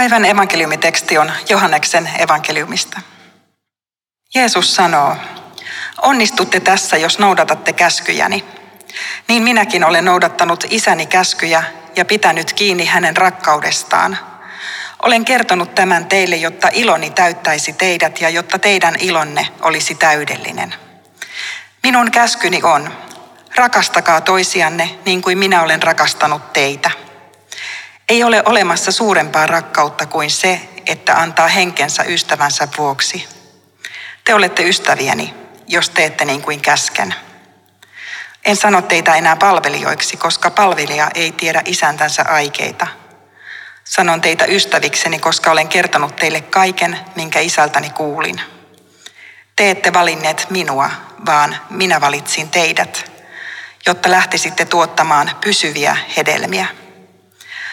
Päivän evankeliumiteksti on Johanneksen evankeliumista. Jeesus sanoo, onnistutte tässä, jos noudatatte käskyjäni. Niin minäkin olen noudattanut isäni käskyjä ja pitänyt kiinni hänen rakkaudestaan. Olen kertonut tämän teille, jotta iloni täyttäisi teidät ja jotta teidän ilonne olisi täydellinen. Minun käskyni on, rakastakaa toisianne niin kuin minä olen rakastanut teitä. Ei ole olemassa suurempaa rakkautta kuin se, että antaa henkensä ystävänsä vuoksi. Te olette ystäviäni, jos teette niin kuin käsken. En sano teitä enää palvelijoiksi, koska palvelija ei tiedä isäntänsä aikeita. Sanon teitä ystävikseni, koska olen kertonut teille kaiken, minkä isältäni kuulin. Te ette valinneet minua, vaan minä valitsin teidät, jotta lähtisitte tuottamaan pysyviä hedelmiä.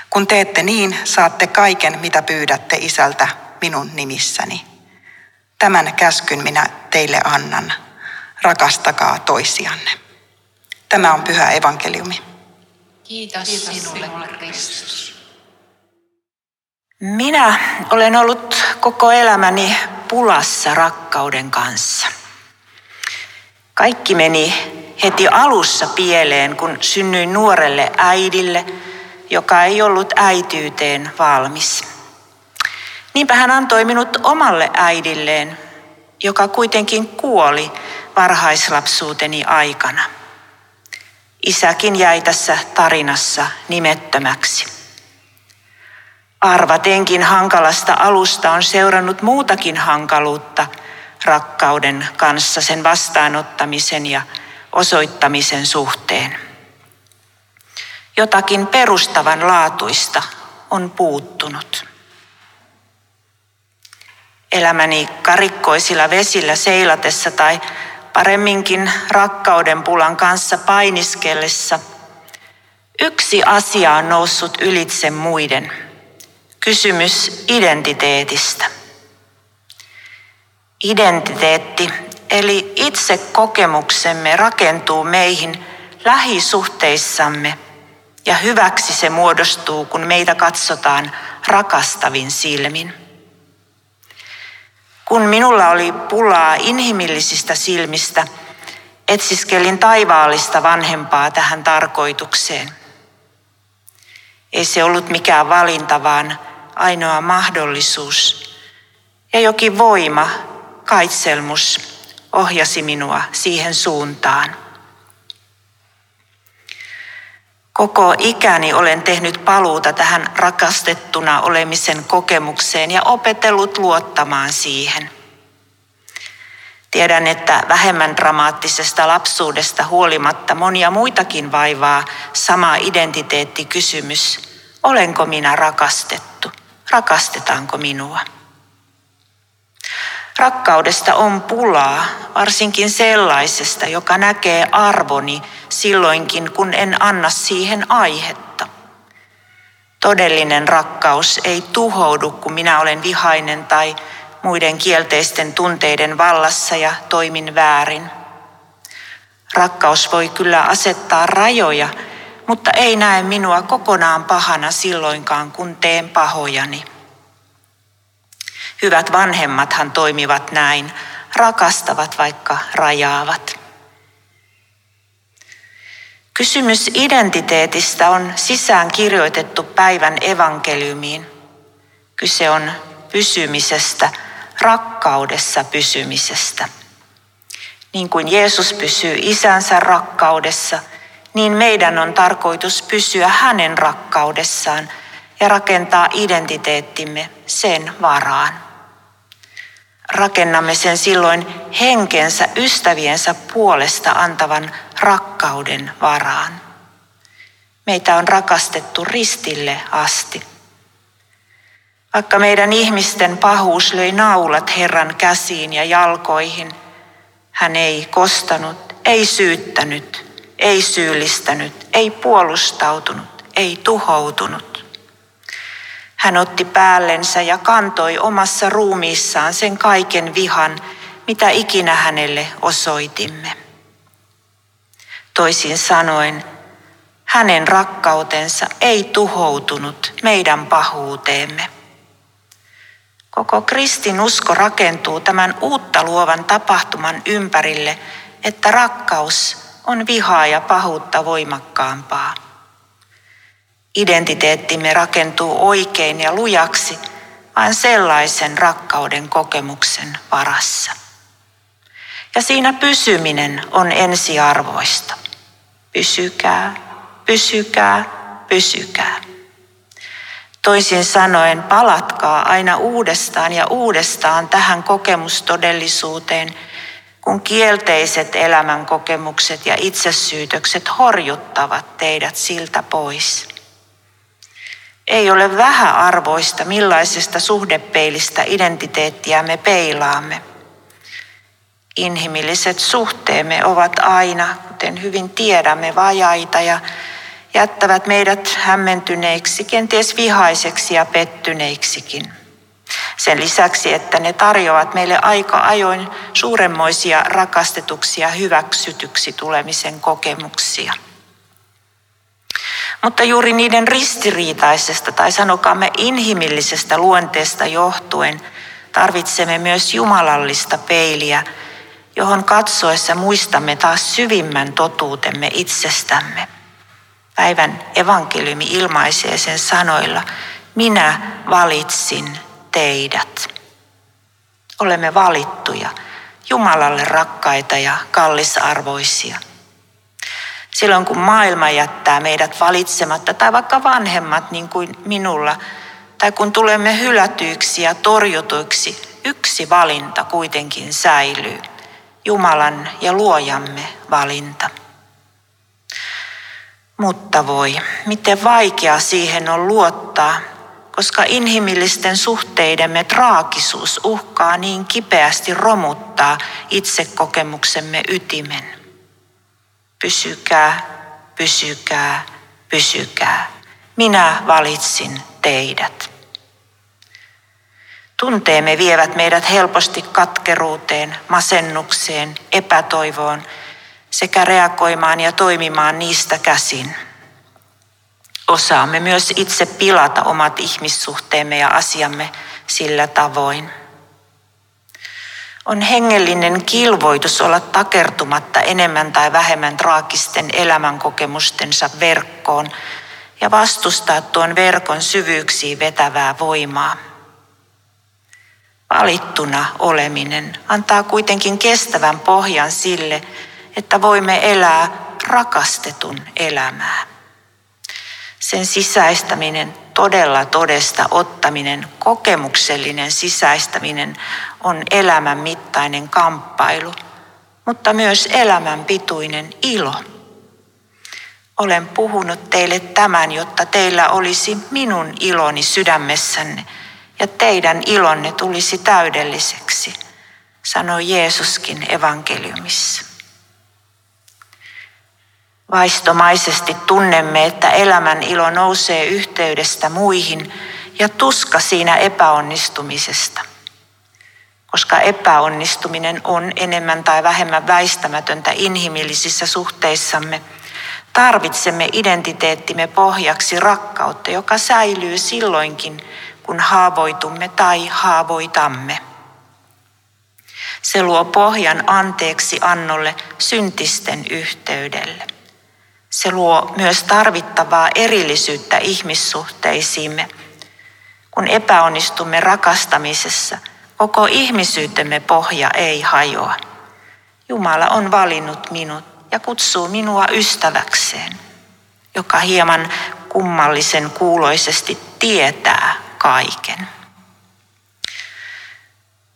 Kun teette niin, saatte kaiken, mitä pyydätte isältä minun nimissäni. Tämän käskyn minä teille annan. Rakastakaa toisianne. Tämä on pyhä evankeliumi. Kiitos, Kiitos sinulle, Kristus. Minä olen ollut koko elämäni pulassa rakkauden kanssa. Kaikki meni heti alussa pieleen, kun synnyin nuorelle äidille, joka ei ollut äityyteen valmis. Niinpä hän antoi minut omalle äidilleen, joka kuitenkin kuoli varhaislapsuuteni aikana. Isäkin jäi tässä tarinassa nimettömäksi. Arvatenkin hankalasta alusta on seurannut muutakin hankaluutta rakkauden kanssa sen vastaanottamisen ja osoittamisen suhteen. Jotakin perustavan laatuista on puuttunut. Elämäni karikkoisilla vesillä seilatessa tai paremminkin rakkauden pulan kanssa painiskellessa, yksi asia on noussut ylitse muiden. Kysymys identiteetistä. Identiteetti eli itse kokemuksemme rakentuu meihin lähisuhteissamme ja hyväksi se muodostuu, kun meitä katsotaan rakastavin silmin. Kun minulla oli pulaa inhimillisistä silmistä, etsiskelin taivaallista vanhempaa tähän tarkoitukseen. Ei se ollut mikään valinta, vaan ainoa mahdollisuus. Ja jokin voima, kaitselmus, ohjasi minua siihen suuntaan. Koko ikäni olen tehnyt paluuta tähän rakastettuna olemisen kokemukseen ja opetellut luottamaan siihen. Tiedän, että vähemmän dramaattisesta lapsuudesta huolimatta monia muitakin vaivaa sama identiteettikysymys. Olenko minä rakastettu? Rakastetaanko minua? Rakkaudesta on pulaa, varsinkin sellaisesta, joka näkee arvoni silloinkin, kun en anna siihen aihetta. Todellinen rakkaus ei tuhoudu, kun minä olen vihainen tai muiden kielteisten tunteiden vallassa ja toimin väärin. Rakkaus voi kyllä asettaa rajoja, mutta ei näe minua kokonaan pahana silloinkaan, kun teen pahojani. Hyvät vanhemmathan toimivat näin, rakastavat vaikka rajaavat. Kysymys identiteetistä on sisään kirjoitettu päivän evankeliumiin. Kyse on pysymisestä, rakkaudessa pysymisestä. Niin kuin Jeesus pysyy isänsä rakkaudessa, niin meidän on tarkoitus pysyä hänen rakkaudessaan ja rakentaa identiteettimme sen varaan rakennamme sen silloin henkensä ystäviensä puolesta antavan rakkauden varaan. Meitä on rakastettu ristille asti. Vaikka meidän ihmisten pahuus löi naulat Herran käsiin ja jalkoihin, hän ei kostanut, ei syyttänyt, ei syyllistänyt, ei puolustautunut, ei tuhoutunut. Hän otti päällensä ja kantoi omassa ruumiissaan sen kaiken vihan, mitä ikinä hänelle osoitimme. Toisin sanoen, hänen rakkautensa ei tuhoutunut meidän pahuuteemme. Koko kristin usko rakentuu tämän uutta luovan tapahtuman ympärille, että rakkaus on vihaa ja pahuutta voimakkaampaa. Identiteettimme rakentuu oikein ja lujaksi vain sellaisen rakkauden kokemuksen varassa. Ja siinä pysyminen on ensiarvoista. Pysykää, pysykää, pysykää. Toisin sanoen, palatkaa aina uudestaan ja uudestaan tähän kokemustodellisuuteen, kun kielteiset elämän kokemukset ja itsesyytökset horjuttavat teidät siltä pois. Ei ole vähäarvoista, millaisesta suhdepeilistä identiteettiä me peilaamme. Inhimilliset suhteemme ovat aina, kuten hyvin tiedämme, vajaita ja jättävät meidät hämmentyneiksi, kenties vihaiseksi ja pettyneiksikin. Sen lisäksi, että ne tarjoavat meille aika ajoin suuremmoisia rakastetuksia hyväksytyksi tulemisen kokemuksia. Mutta juuri niiden ristiriitaisesta tai sanokaamme inhimillisestä luonteesta johtuen tarvitsemme myös jumalallista peiliä, johon katsoessa muistamme taas syvimmän totuutemme itsestämme. Päivän evankeliumi ilmaisee sen sanoilla, minä valitsin teidät. Olemme valittuja, Jumalalle rakkaita ja kallisarvoisia. Silloin kun maailma jättää meidät valitsematta, tai vaikka vanhemmat niin kuin minulla, tai kun tulemme hylätyiksi ja torjutuiksi, yksi valinta kuitenkin säilyy. Jumalan ja luojamme valinta. Mutta voi, miten vaikea siihen on luottaa, koska inhimillisten suhteidemme traagisuus uhkaa niin kipeästi romuttaa itsekokemuksemme ytimen. Pysykää, pysykää, pysykää. Minä valitsin teidät. Tunteemme vievät meidät helposti katkeruuteen, masennukseen, epätoivoon sekä reagoimaan ja toimimaan niistä käsin. Osaamme myös itse pilata omat ihmissuhteemme ja asiamme sillä tavoin. On hengellinen kilvoitus olla takertumatta enemmän tai vähemmän traagisten elämänkokemustensa verkkoon ja vastustaa tuon verkon syvyyksiin vetävää voimaa. Valittuna oleminen antaa kuitenkin kestävän pohjan sille, että voimme elää rakastetun elämää. Sen sisäistäminen, todella todesta ottaminen, kokemuksellinen sisäistäminen on elämän mittainen kamppailu, mutta myös elämän pituinen ilo. Olen puhunut teille tämän, jotta teillä olisi minun iloni sydämessänne ja teidän ilonne tulisi täydelliseksi, sanoi Jeesuskin evankeliumissa. Vaistomaisesti tunnemme, että elämän ilo nousee yhteydestä muihin ja tuska siinä epäonnistumisesta. Koska epäonnistuminen on enemmän tai vähemmän väistämätöntä inhimillisissä suhteissamme, tarvitsemme identiteettimme pohjaksi rakkautta, joka säilyy silloinkin, kun haavoitumme tai haavoitamme. Se luo pohjan anteeksi annolle syntisten yhteydelle. Se luo myös tarvittavaa erillisyyttä ihmissuhteisiimme. Kun epäonnistumme rakastamisessa, koko ihmisyytemme pohja ei hajoa. Jumala on valinnut minut ja kutsuu minua ystäväkseen, joka hieman kummallisen kuuloisesti tietää kaiken.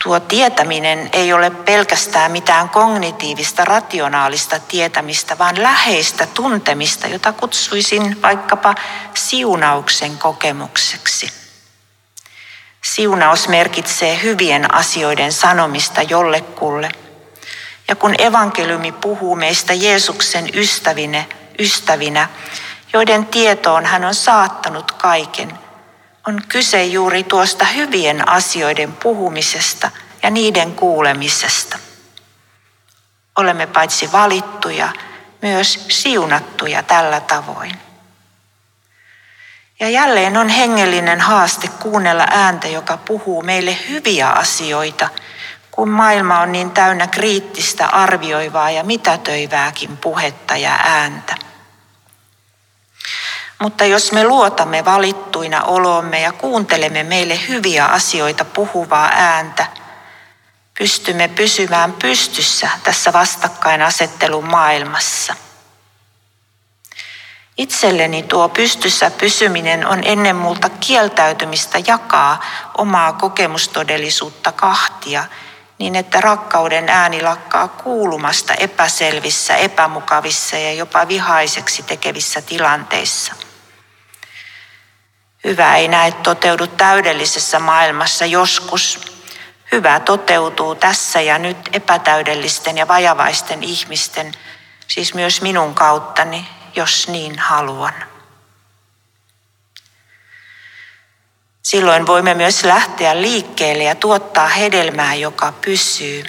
Tuo tietäminen ei ole pelkästään mitään kognitiivista, rationaalista tietämistä, vaan läheistä tuntemista, jota kutsuisin vaikkapa siunauksen kokemukseksi. Siunaus merkitsee hyvien asioiden sanomista jollekulle. Ja kun evankeliumi puhuu meistä Jeesuksen ystävinä, ystävinä, joiden tietoon hän on saattanut kaiken, on kyse juuri tuosta hyvien asioiden puhumisesta ja niiden kuulemisesta. Olemme paitsi valittuja, myös siunattuja tällä tavoin. Ja jälleen on hengellinen haaste kuunnella ääntä, joka puhuu meille hyviä asioita, kun maailma on niin täynnä kriittistä, arvioivaa ja mitätöivääkin puhetta ja ääntä. Mutta jos me luotamme valittuina olomme ja kuuntelemme meille hyviä asioita puhuvaa ääntä, pystymme pysymään pystyssä tässä vastakkainasettelun maailmassa. Itselleni tuo pystyssä pysyminen on ennen muuta kieltäytymistä jakaa omaa kokemustodellisuutta kahtia niin, että rakkauden ääni lakkaa kuulumasta epäselvissä, epämukavissa ja jopa vihaiseksi tekevissä tilanteissa. Hyvä ei näe toteudu täydellisessä maailmassa joskus. Hyvä toteutuu tässä ja nyt epätäydellisten ja vajavaisten ihmisten, siis myös minun kauttani, jos niin haluan. Silloin voimme myös lähteä liikkeelle ja tuottaa hedelmää, joka pysyy.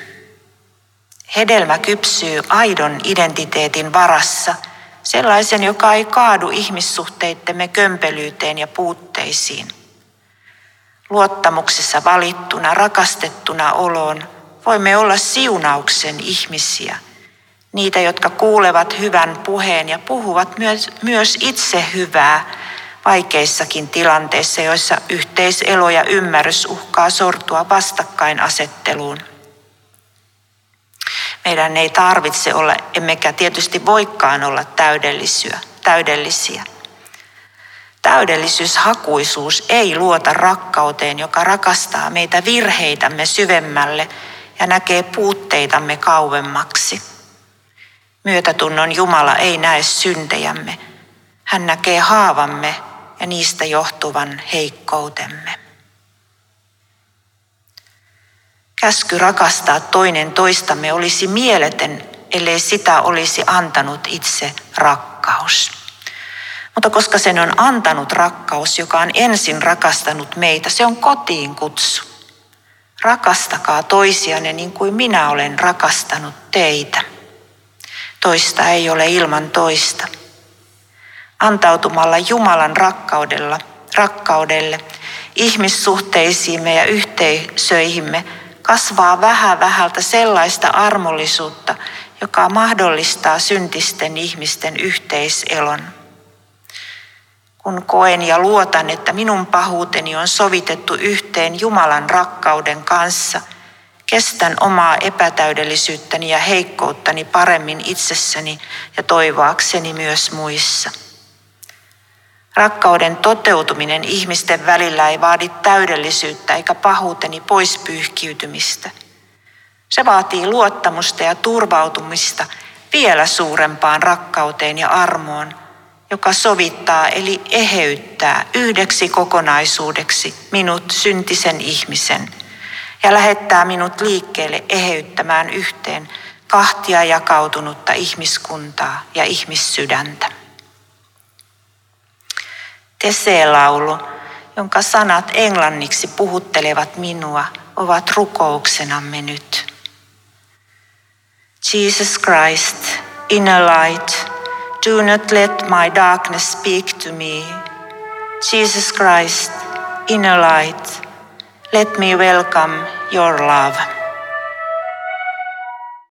Hedelmä kypsyy aidon identiteetin varassa, sellaisen, joka ei kaadu ihmissuhteittemme kömpelyyteen ja puutteisiin. Luottamuksessa valittuna, rakastettuna oloon voimme olla siunauksen ihmisiä – niitä, jotka kuulevat hyvän puheen ja puhuvat myös, myös itse hyvää vaikeissakin tilanteissa, joissa yhteiselo ja ymmärrys uhkaa sortua vastakkainasetteluun. Meidän ei tarvitse olla, emmekä tietysti voikaan olla täydellisiä. täydellisiä. Täydellisyyshakuisuus ei luota rakkauteen, joka rakastaa meitä virheitämme syvemmälle ja näkee puutteitamme kauemmaksi. Myötätunnon Jumala ei näe syntejämme. Hän näkee haavamme ja niistä johtuvan heikkoutemme. Käsky rakastaa toinen toistamme olisi mieletön, ellei sitä olisi antanut itse rakkaus. Mutta koska sen on antanut rakkaus, joka on ensin rakastanut meitä, se on kotiin kutsu. Rakastakaa toisianne niin kuin minä olen rakastanut teitä. Toista ei ole ilman toista. Antautumalla Jumalan rakkaudella, rakkaudelle, ihmissuhteisiimme ja yhteisöihimme kasvaa vähän vähältä sellaista armollisuutta, joka mahdollistaa syntisten ihmisten yhteiselon. Kun koen ja luotan, että minun pahuuteni on sovitettu yhteen Jumalan rakkauden kanssa – Kestän omaa epätäydellisyyttäni ja heikkouttani paremmin itsessäni ja toivoakseni myös muissa. Rakkauden toteutuminen ihmisten välillä ei vaadi täydellisyyttä eikä pahuuteni pois pyyhkiytymistä. Se vaatii luottamusta ja turvautumista vielä suurempaan rakkauteen ja armoon, joka sovittaa eli eheyttää yhdeksi kokonaisuudeksi minut syntisen ihmisen – ja lähettää minut liikkeelle eheyttämään yhteen kahtia jakautunutta ihmiskuntaa ja ihmissydäntä. Tesee-laulu, jonka sanat englanniksi puhuttelevat minua, ovat rukouksenamme nyt. Jesus Christ, inner light, do not let my darkness speak to me. Jesus Christ, inner light, let me welcome your love.